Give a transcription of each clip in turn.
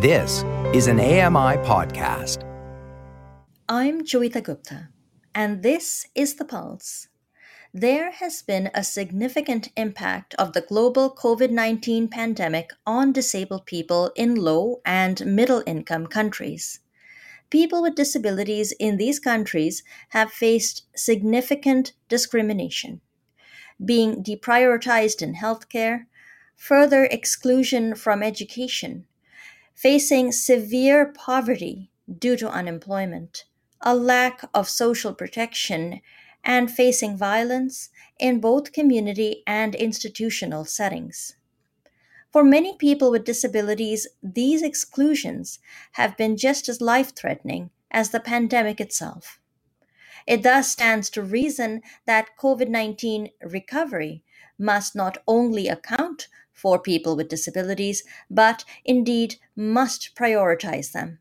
This is an AMI podcast. I'm Joeita Gupta, and this is The Pulse. There has been a significant impact of the global COVID 19 pandemic on disabled people in low and middle income countries. People with disabilities in these countries have faced significant discrimination, being deprioritized in healthcare, further exclusion from education, facing severe poverty due to unemployment, a lack of social protection, and facing violence in both community and institutional settings. For many people with disabilities, these exclusions have been just as life threatening as the pandemic itself. It thus stands to reason that COVID 19 recovery must not only account for people with disabilities, but indeed must prioritize them.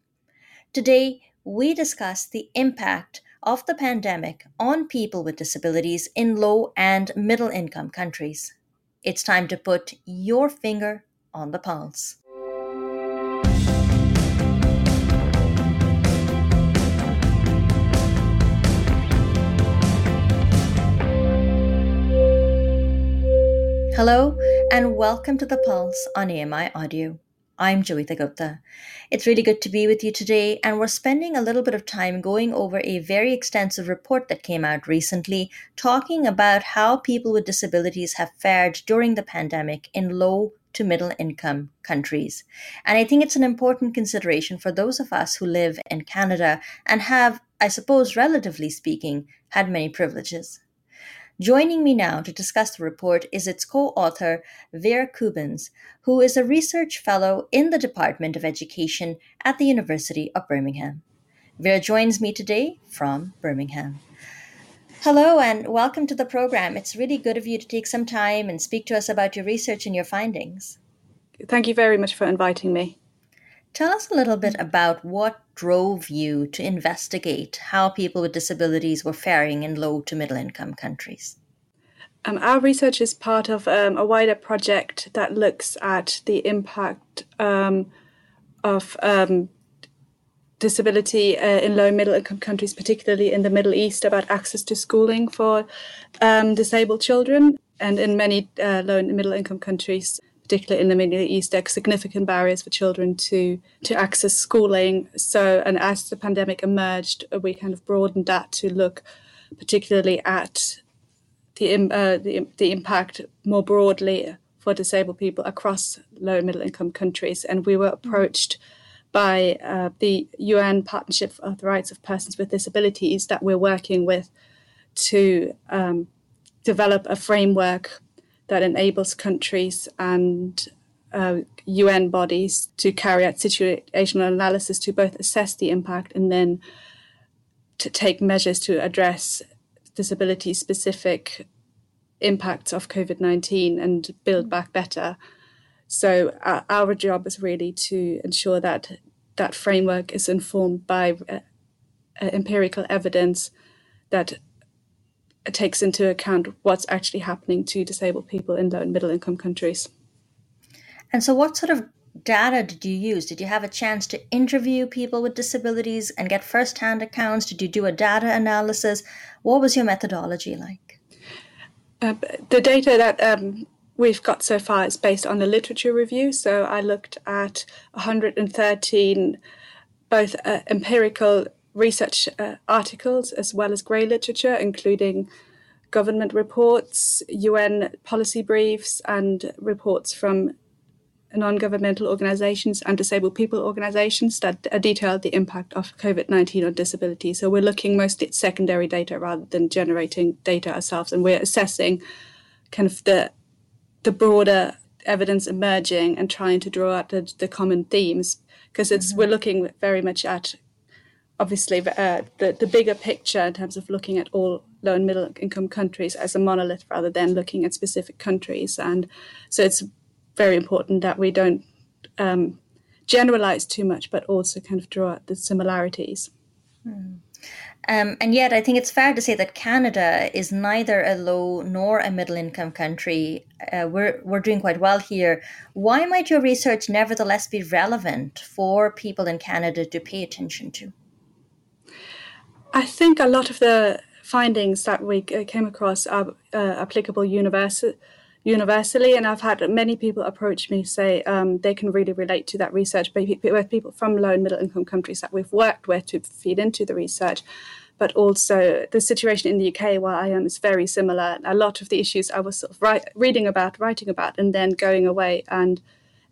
Today, we discuss the impact of the pandemic on people with disabilities in low and middle income countries. It's time to put your finger on the pulse. Hello, and welcome to The Pulse on AMI Audio. I'm Joeita Gupta. It's really good to be with you today, and we're spending a little bit of time going over a very extensive report that came out recently talking about how people with disabilities have fared during the pandemic in low to middle income countries. And I think it's an important consideration for those of us who live in Canada and have, I suppose, relatively speaking, had many privileges. Joining me now to discuss the report is its co author, Vera Kubenz, who is a research fellow in the Department of Education at the University of Birmingham. Vera joins me today from Birmingham. Hello and welcome to the program. It's really good of you to take some time and speak to us about your research and your findings. Thank you very much for inviting me. Tell us a little bit about what drove you to investigate how people with disabilities were faring in low to middle income countries. Um, our research is part of um, a wider project that looks at the impact um, of um, disability uh, in low and middle income countries, particularly in the Middle East, about access to schooling for um, disabled children. And in many uh, low and middle income countries, particularly in the Middle East, there are significant barriers for children to to access schooling. So, and as the pandemic emerged, we kind of broadened that to look particularly at the uh, the, the impact more broadly for disabled people across low and middle income countries. And we were approached by uh, the UN Partnership for the Rights of Persons with Disabilities that we're working with to um, develop a framework that enables countries and uh, UN bodies to carry out situational analysis to both assess the impact and then to take measures to address disability specific impacts of COVID 19 and build back better. So, uh, our job is really to ensure that that framework is informed by uh empirical evidence that takes into account what's actually happening to disabled people in low and middle income countries. And so, what sort of data did you use? Did you have a chance to interview people with disabilities and get first hand accounts? Did you do a data analysis? What was your methodology like? Uh, the data that um, we've got so far is based on the literature review. So I looked at 113 both uh, empirical research uh, articles as well as grey literature, including government reports, UN policy briefs, and reports from non governmental organizations and disabled people organizations that detail the impact of COVID 19 on disability. So we're looking mostly at secondary data rather than generating data ourselves, and we're assessing kind of the, the broader evidence emerging and trying to draw out the, the common themes because it's mm-hmm. we're looking very much at obviously uh, the, the bigger picture in terms of looking at all low and middle income countries as a monolith rather than looking at specific countries. And so it's very important that we don't um, generalize too much, but also kind of draw out the similarities. Hmm. Um, and yet, I think it's fair to say that Canada is neither a low nor a middle income country. Uh, we're, we're doing quite well here. Why might your research nevertheless be relevant for people in Canada to pay attention to? I think a lot of the findings that we uh, came across are uh, applicable universally universally. And I've had many people approach me say um, they can really relate to that research, with people from low and middle income countries that we've worked with to feed into the research. But also the situation in the UK where I am is very similar. A lot of the issues I was sort of write, reading about, writing about, and then going away and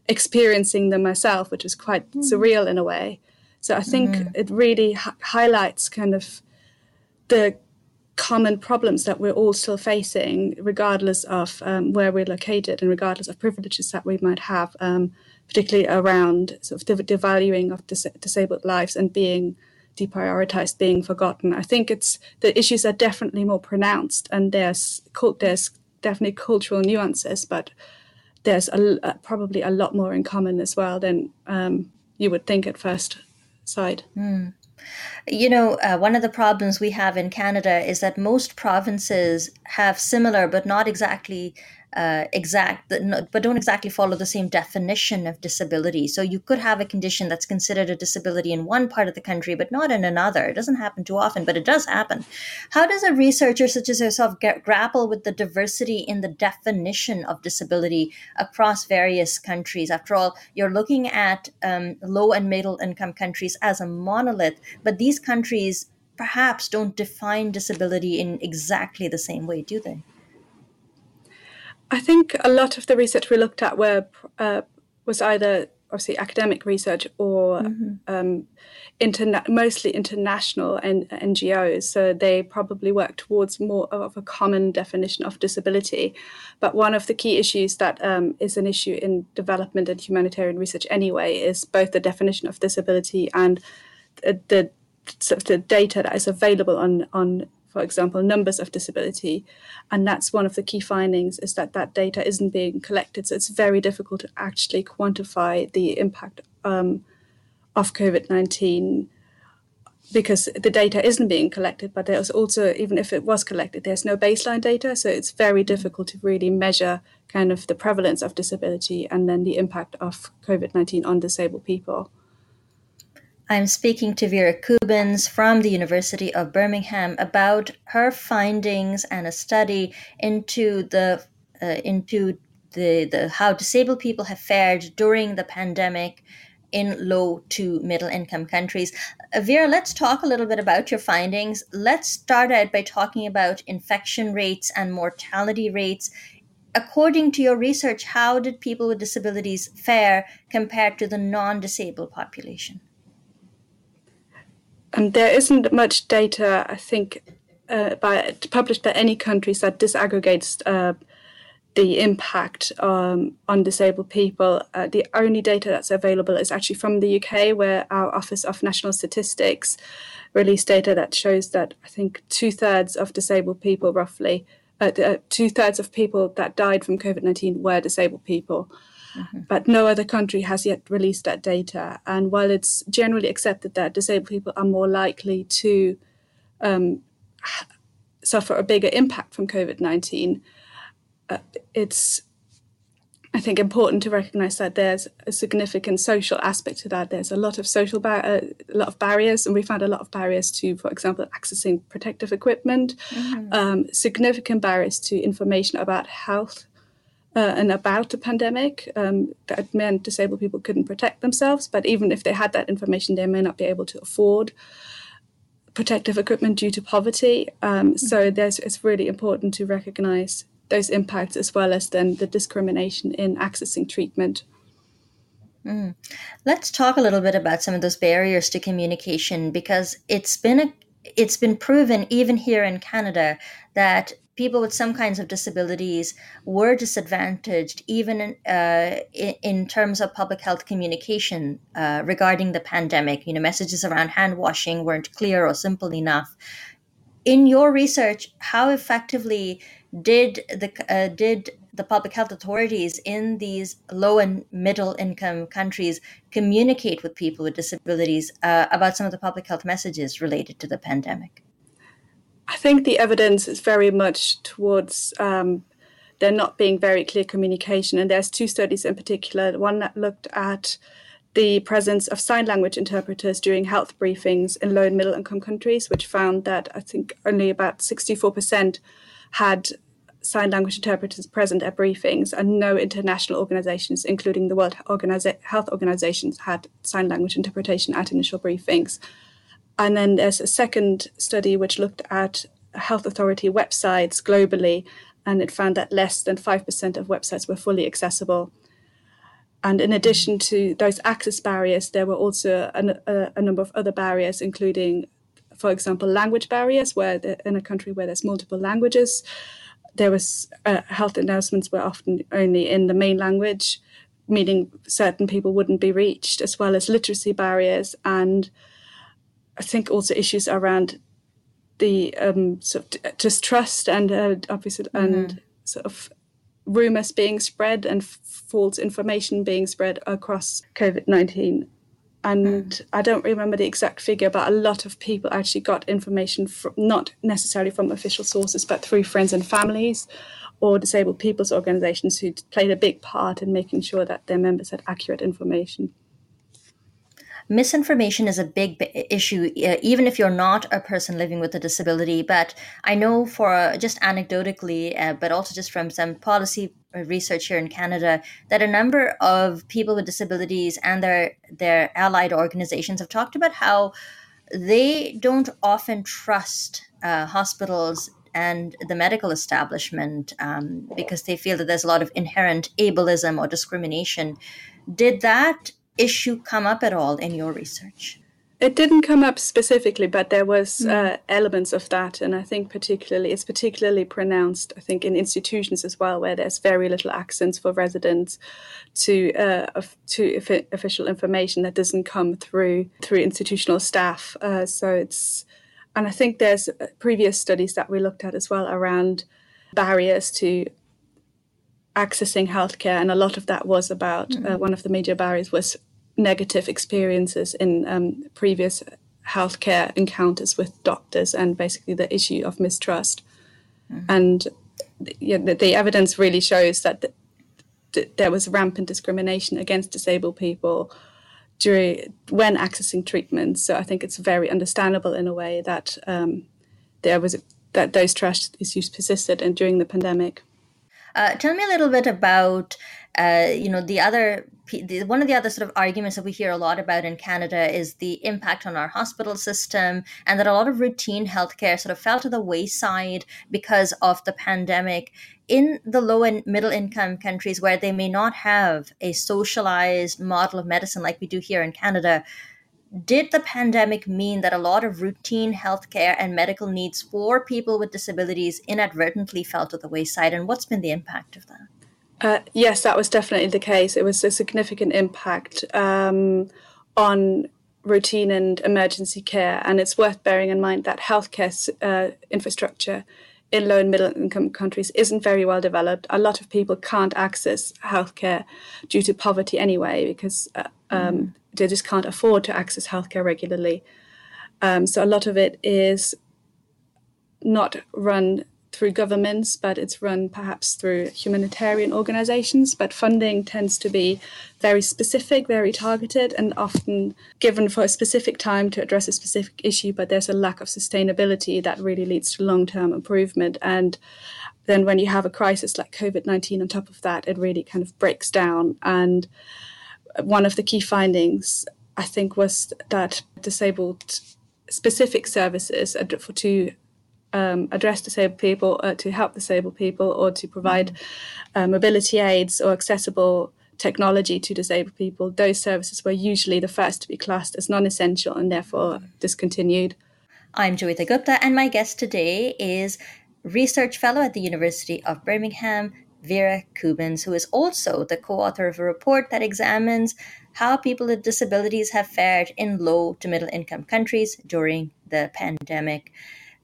experiencing them myself, which was quite mm. surreal in a way. So I think mm. it really highlights kind of the common problems that we're all still facing, regardless of um, where we're located and regardless of privileges that we might have, um, particularly around sort of the devaluing of dis- disabled lives and being deprioritized, being forgotten. I think it's the issues are definitely more pronounced, and there's there's definitely cultural nuances, but there's a, a, probably a lot more in common as well than um, you would think at first sight. Mm. You know, uh, one of the problems we have in Canada is that most provinces have similar but not exactly uh, exact, but don't exactly follow the same definition of disability. So you could have a condition that's considered a disability in one part of the country, but not in another. It doesn't happen too often, but it does happen. How does a researcher such as yourself get, grapple with the diversity in the definition of disability across various countries? After all, you're looking at um, low and middle income countries as a monolith, but these countries perhaps don't define disability in exactly the same way, do they? I think a lot of the research we looked at were uh, was either obviously academic research or mm-hmm. um, interna- mostly international and NGOs. So they probably work towards more of a common definition of disability. But one of the key issues that um, is an issue in development and humanitarian research anyway is both the definition of disability and the, the, the data that is available on on for example, numbers of disability. And that's one of the key findings is that that data isn't being collected. So it's very difficult to actually quantify the impact um, of COVID 19 because the data isn't being collected, but there's also, even if it was collected, there's no baseline data. So it's very difficult to really measure kind of the prevalence of disability and then the impact of COVID 19 on disabled people. I'm speaking to Vera Kubenz from the University of Birmingham about her findings and a study into the uh, into the, the how disabled people have fared during the pandemic in low to middle income countries. Uh, Vera, let's talk a little bit about your findings. Let's start out by talking about infection rates and mortality rates. According to your research, how did people with disabilities fare compared to the non disabled population? Um, there isn't much data, I think, uh, by, published by any countries that disaggregates uh, the impact um, on disabled people. Uh, the only data that's available is actually from the UK, where our Office of National Statistics released data that shows that I think two thirds of disabled people, roughly, uh, uh, two thirds of people that died from COVID 19 were disabled people. Mm-hmm. But no other country has yet released that data. And while it's generally accepted that disabled people are more likely to um, suffer a bigger impact from COVID 19, uh, it's I think important to recognise that there's a significant social aspect to that. There's a lot of social bar- uh, a lot of barriers, and we found a lot of barriers to, for example, accessing protective equipment, mm-hmm. um, significant barriers to information about health uh, and about the pandemic. Um, that meant disabled people couldn't protect themselves, but even if they had that information, they may not be able to afford protective equipment due to poverty. Um, so mm-hmm. there's, it's really important to recognize those impacts as well as then the discrimination in accessing treatment. Mm. Let's talk a little bit about some of those barriers to communication because it's been a it's been proven even here in Canada that people with some kinds of disabilities were disadvantaged even in, uh, in, in, terms of public health communication uh, regarding the pandemic. You know, messages around hand washing weren't clear or simple enough. In your research, how effectively did the uh, did the public health authorities in these low and middle income countries communicate with people with disabilities uh, about some of the public health messages related to the pandemic? I think the evidence is very much towards um, there not being very clear communication. And there's two studies in particular. One that looked at the presence of sign language interpreters during health briefings in low and middle income countries, which found that I think only about 64% had sign language interpreters present at briefings, and no international organizations, including the World Organiza- Health Organizations, had sign language interpretation at initial briefings. And then there's a second study which looked at health authority websites globally, and it found that less than 5% of websites were fully accessible. And in addition to those access barriers, there were also a, a, a number of other barriers, including, for example, language barriers, where the, in a country where there's multiple languages, there was uh, health announcements were often only in the main language, meaning certain people wouldn't be reached, as well as literacy barriers and I think also issues around the um, sort of distrust and uh, obviously mm-hmm. and sort of rumors being spread and false information being spread across COVID 19. And mm. I don't remember the exact figure, but a lot of people actually got information from not necessarily from official sources, but through friends and families or disabled people's organizations who played a big part in making sure that their members had accurate information misinformation is a big issue, even if you're not a person living with a disability. But I know for just anecdotally, uh, but also just from some policy research here in Canada, that a number of people with disabilities and their their allied organizations have talked about how they don't often trust uh, hospitals and the medical establishment um, because they feel that there's a lot of inherent ableism or discrimination. Did that issue come up at all in your research? It didn't come up specifically, but there was mm. uh, elements of that, and I think particularly it's particularly pronounced. I think in institutions as well, where there's very little access for residents to uh, to official information that doesn't come through through institutional staff. Uh, so it's, and I think there's uh, previous studies that we looked at as well around barriers to accessing healthcare, and a lot of that was about mm-hmm. uh, one of the major barriers was negative experiences in um, previous healthcare encounters with doctors, and basically the issue of mistrust. Mm-hmm. And the, the, evidence really shows that the, the, there was rampant discrimination against disabled people during when accessing treatment. So I think it's very understandable in a way that um, there was that those trust issues persisted and during the pandemic. Uh, tell me a little bit about, uh, you know, the other the, one of the other sort of arguments that we hear a lot about in Canada is the impact on our hospital system, and that a lot of routine healthcare sort of fell to the wayside because of the pandemic. In the low and middle income countries where they may not have a socialized model of medicine like we do here in Canada, did the pandemic mean that a lot of routine healthcare and medical needs for people with disabilities inadvertently fell to the wayside? And what's been the impact of that? Uh, yes, that was definitely the case. It was a significant impact um, on routine and emergency care. And it's worth bearing in mind that healthcare uh, infrastructure in low and middle income countries isn't very well developed. A lot of people can't access healthcare due to poverty anyway, because uh, um, mm they just can't afford to access healthcare regularly. Um, so a lot of it is not run through governments, but it's run perhaps through humanitarian organizations. But funding tends to be very specific, very targeted, and often given for a specific time to address a specific issue. But there's a lack of sustainability that really leads to long term improvement. And then when you have a crisis like COVID 19 on top of that, it really kind of breaks down. And one of the key findings, I think, was that disabled specific services for to um, address disabled people, uh, to help disabled people, or to provide uh, mobility aids or accessible technology to disabled people, those services were usually the first to be classed as non essential and therefore discontinued. I'm Joeita Gupta, and my guest today is research fellow at the University of Birmingham, Vera Kubenz, who is also the co author of a report that examines how people with disabilities have fared in low to middle income countries during the pandemic.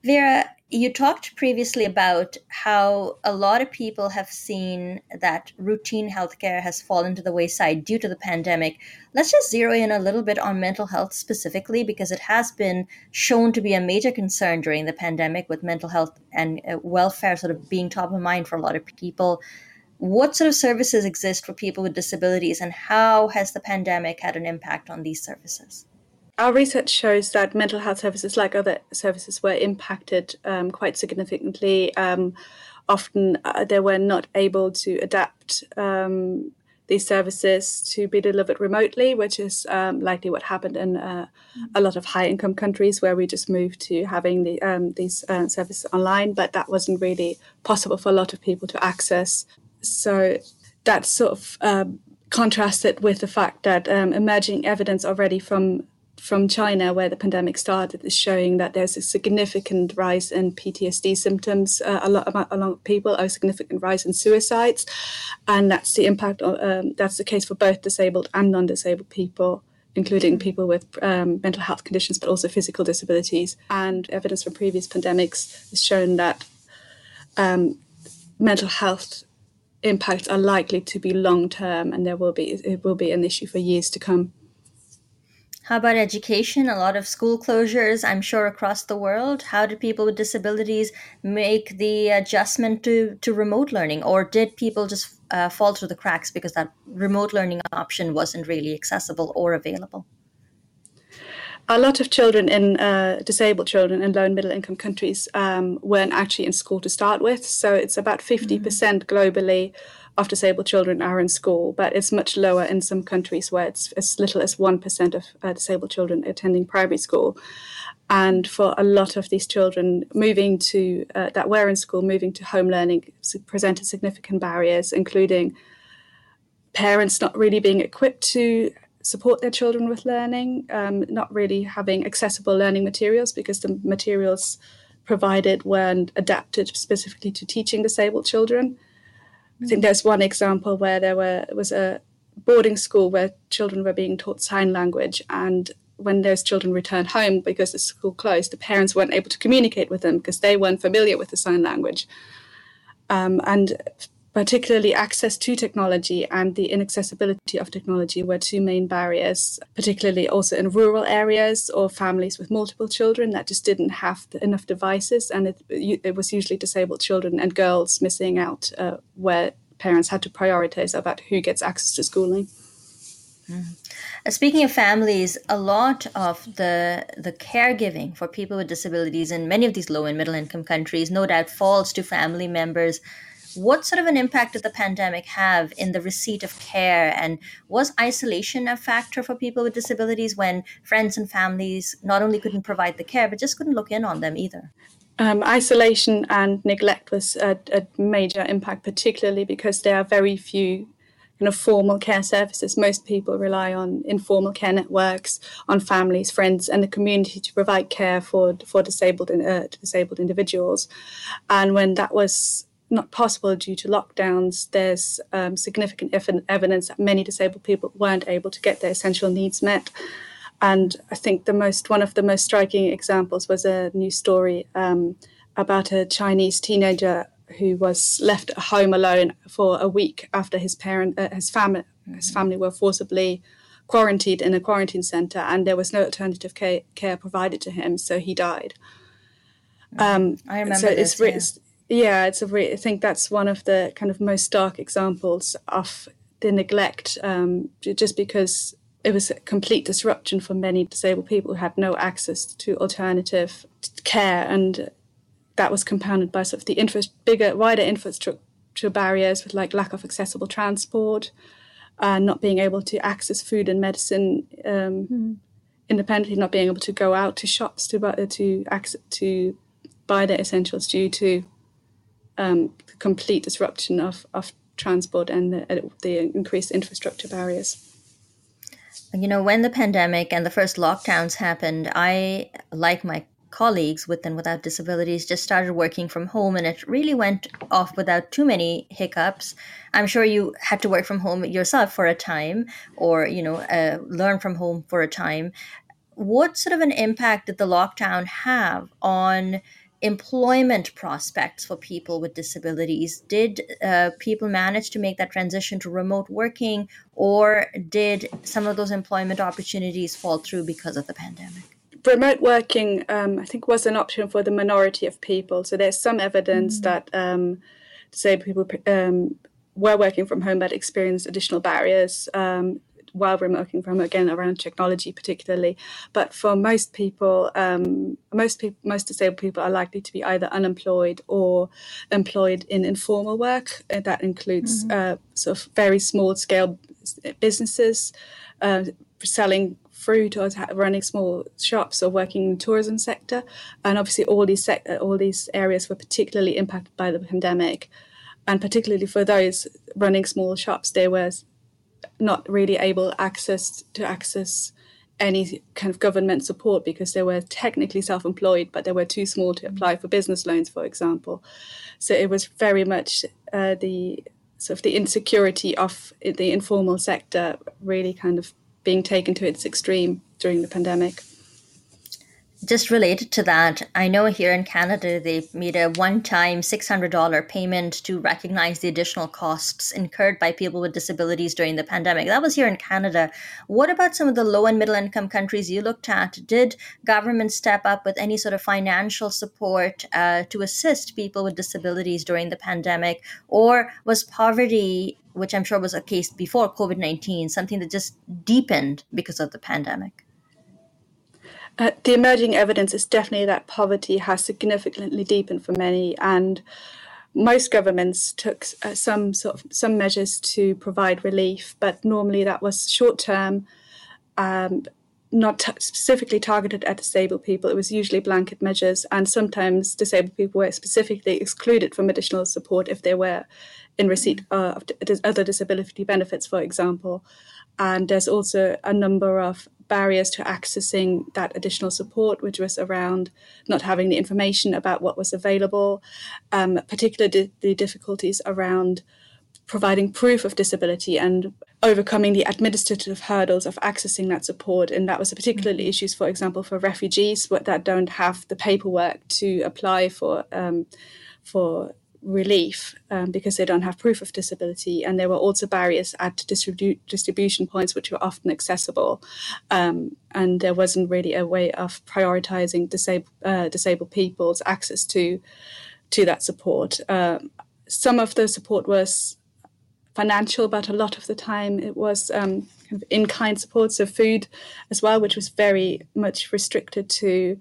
Vera, you talked previously about how a lot of people have seen that routine healthcare has fallen to the wayside due to the pandemic. Let's just zero in a little bit on mental health specifically because it has been shown to be a major concern during the pandemic with mental health and uh, welfare sort of being top of mind for a lot of people. What sort of services exist for people with disabilities and how has the pandemic had an impact on these services? Our research shows that mental health services, like other services, were impacted um, quite significantly. Um, often uh, they were not able to adapt um, these services to be delivered remotely, which is um, likely what happened in uh, a lot of high income countries where we just moved to having the, um, these uh, services online, but that wasn't really possible for a lot of people to access. So that sort of um, contrasted with the fact that emerging evidence already from from China, where the pandemic started, is showing that there's a significant rise in PTSD symptoms uh, a lot among people, a significant rise in suicides, and that's the impact. Of, um, that's the case for both disabled and non-disabled people including people with um, mental health conditions, but also physical disabilities. And evidence from previous pandemics has shown that um, mental health impacts are likely to be long term, and there will be it will be an issue for years to come. How about education? A lot of school closures, I'm sure, across the world. How did people with disabilities make the adjustment to, to remote learning? Or did people just uh, fall through the cracks because that remote learning option wasn't really accessible or available? a lot of children in uh, disabled children in low and middle income countries um, weren't actually in school to start with. So it's about 50% mm hmm globally of disabled children are in school, but it's much lower in some countries where it's as little as 1% of uh, disabled children attending primary school. And for a lot of these children, moving to uh, that were in school, moving to home learning presented significant barriers, including parents not really being equipped to support their children with learning, um, not really having accessible learning materials because the materials provided weren't adapted specifically to teaching disabled children. I think there's one example where there were was a boarding school where children were being taught sign language and when those children returned home because the school closed, the parents weren't able to communicate with them because they weren't familiar with the sign language. Um, and particularly access to technology and the inaccessibility of technology were two main barriers, particularly also in rural areas or families with multiple children that just didn't have enough devices. And it, it was usually disabled children and girls missing out uh, where parents had to prioritize about who gets access to schooling. Mm. Speaking of families, a lot of the the caregiving for people with disabilities in many of these low and middle income countries, no doubt, falls to family members what sort of an impact did the pandemic have in the receipt of care? And was isolation a factor for people with disabilities when friends and families not only couldn't provide the care, but just couldn't look in on them either? Um, isolation and neglect was a, a, major impact, particularly because there are very few kind of formal care services. Most people rely on informal care networks, on families, friends, and the community to provide care for for disabled uh, disabled individuals. And when that was not possible due to lockdowns, there's um, significant ev- evidence that many disabled people weren't able to get their essential needs met. And I think the most one of the most striking examples was a news story um, about a Chinese teenager who was left at home alone for a week after his parent, uh, his family, mm-hmm. his family were forcibly quarantined in a quarantine center, and there was no alternative care, care provided to him, so he died. Mm-hmm. Um, I remember so this. It's, yeah yeah, it's a re- I think that's one of the kind of most stark examples of the neglect, um, just because it was a complete disruption for many disabled people who had no access to alternative care, and that was compounded by sort of the infra- bigger, wider infrastructure barriers with like lack of accessible transport, and not being able to access food and medicine um, mm. independently, not being able to go out to shops to to access to buy their essentials due to um, complete disruption of, of transport and the, the increased infrastructure barriers. You know, when the pandemic and the first lockdowns happened, I, like my colleagues with and without disabilities, just started working from home and it really went off without too many hiccups. I'm sure you had to work from home yourself for a time or, you know, uh, learn from home for a time. What sort of an impact did the lockdown have on employment prospects for people with disabilities? Did uh, people manage to make that transition to remote working, or did some of those employment opportunities fall through because of the pandemic? Remote working, um, I think, was an option for the minority of people. So there's some evidence mm-hmm. that um, disabled people um, were working from home but experienced additional barriers. Um, while we're working from again around technology particularly. But for most people um, most people most disabled people are likely to be either unemployed or employed in informal work uh, that includes mm-hmm. uh, sort of very small scale businesses uh, selling fruit or running small shops or working in the tourism sector. And obviously all these sec- all these areas were particularly impacted by the pandemic. And particularly for those running small shops they were not really able access to access any kind of government support because they were technically self-employed but they were too small to apply for business loans for example. So it was very much uh, the sort of the insecurity of the informal sector really kind of being taken to its extreme during the pandemic just related to that, I know here in Canada they made a one time $600 payment to recognize the additional costs incurred by people with disabilities during the pandemic. That was here in Canada. What about some of the low and middle income countries you looked at? Did government step up with any sort of financial support uh, to assist people with disabilities during the pandemic? Or was poverty, which I'm sure was a case before COVID 19, something that just deepened because of the pandemic? Uh, the emerging evidence is definitely that poverty has significantly deepened for many, and most governments took uh, some sort of some measures to provide relief, but normally that was short term, um, not t- specifically targeted at disabled people. It was usually blanket measures, and sometimes disabled people were specifically excluded from additional support if they were in receipt uh, of other disability benefits, for example. And there's also a number of barriers to accessing that additional support, which was around not having the information about what was available, um, particularly the difficulties around providing proof of disability and overcoming the administrative hurdles of accessing that support. And that was particularly mm-hmm. issues, for example, for refugees that don't have the paperwork to apply for um, for relief um, because they don't have proof of disability. And there were also barriers at distribu- distribution points, which were often accessible. Um, and there wasn't really a way of prioritizing disabled, uh, disabled people's access to, to that support. Um, some of the support was financial, but a lot of the time it was um, kind of in kind support, so food as well, which was very much restricted to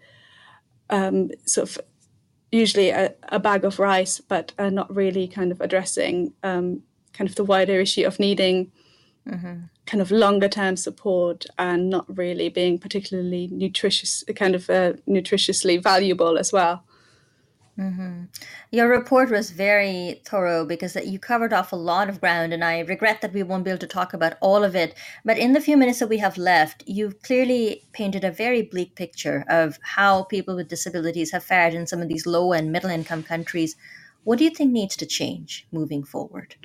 um, sort of usually a, a bag of rice, but uh, not really kind of addressing um, kind of the wider issue of needing mm-hmm. kind of longer term support and not really being particularly nutritious, kind of uh, nutritiously valuable as well. Mm-hmm. Your report was very thorough because you covered off a lot of ground, and I regret that we won't be able to talk about all of it. But in the few minutes that we have left, you've clearly painted a very bleak picture of how people with disabilities have fared in some of these low and middle income countries. What do you think needs to change moving forward?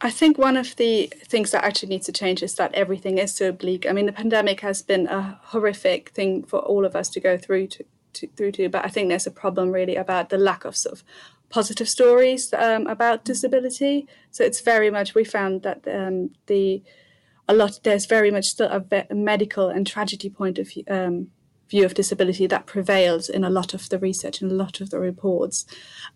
I think one of the things that actually needs to change is that everything is so bleak. I mean, the pandemic has been a horrific thing for all of us to go through to, to, through to, but I think there's a problem really about the lack of sort of positive stories um, about disability. So it's very much we found that um, the a lot there's very much still a, a medical and tragedy point of view, um, view of disability that prevails in a lot of the research and a lot of the reports,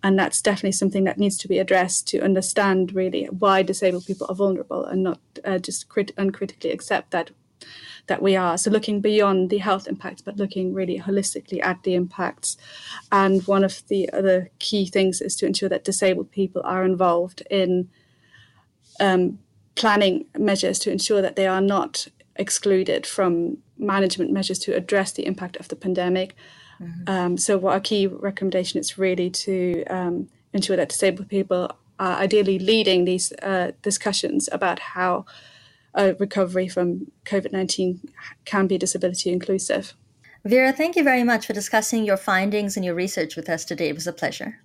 and that's definitely something that needs to be addressed to understand really why disabled people are vulnerable and not uh, just crit- uncritically accept that that we are. So looking beyond the health impacts, but looking really holistically at the impacts. And one of the other key things is to ensure that disabled people are involved in um, planning measures to ensure that they are not excluded from management measures to address the impact of the pandemic. Mm-hmm. Um, so, what our key recommendation is really to um, ensure that disabled people are ideally leading these uh, discussions about how a recovery from COVID 19 can be disability inclusive. Vera, thank you very much for discussing your findings and your research with us today. It was a pleasure.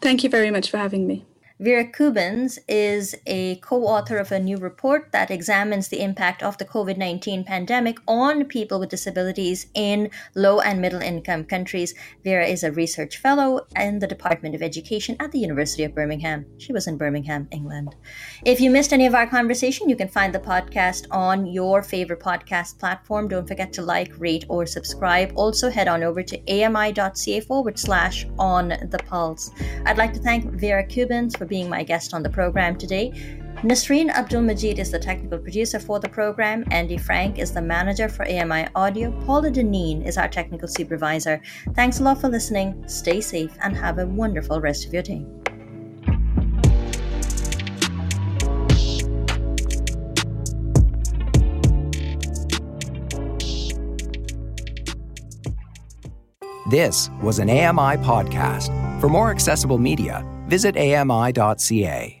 Thank you very much for having me. Vera Kubenz is a co author of a new report that examines the impact of the COVID 19 pandemic on people with disabilities in low and middle income countries. Vera is a research fellow in the Department of Education at the University of Birmingham. She was in Birmingham, England. If you missed any of our conversation, you can find the podcast on your favorite podcast platform. Don't forget to like, rate, or subscribe. Also, head on over to ami.ca forward slash on the pulse. I'd like to thank Vera Kubenz for being my guest on the program today. Nasreen Abdul Majid is the technical producer for the program. Andy Frank is the manager for AMI Audio. Paula Deneen is our technical supervisor. Thanks a lot for listening. Stay safe and have a wonderful rest of your day. This was an AMI podcast. For more accessible media, visit ami.ca.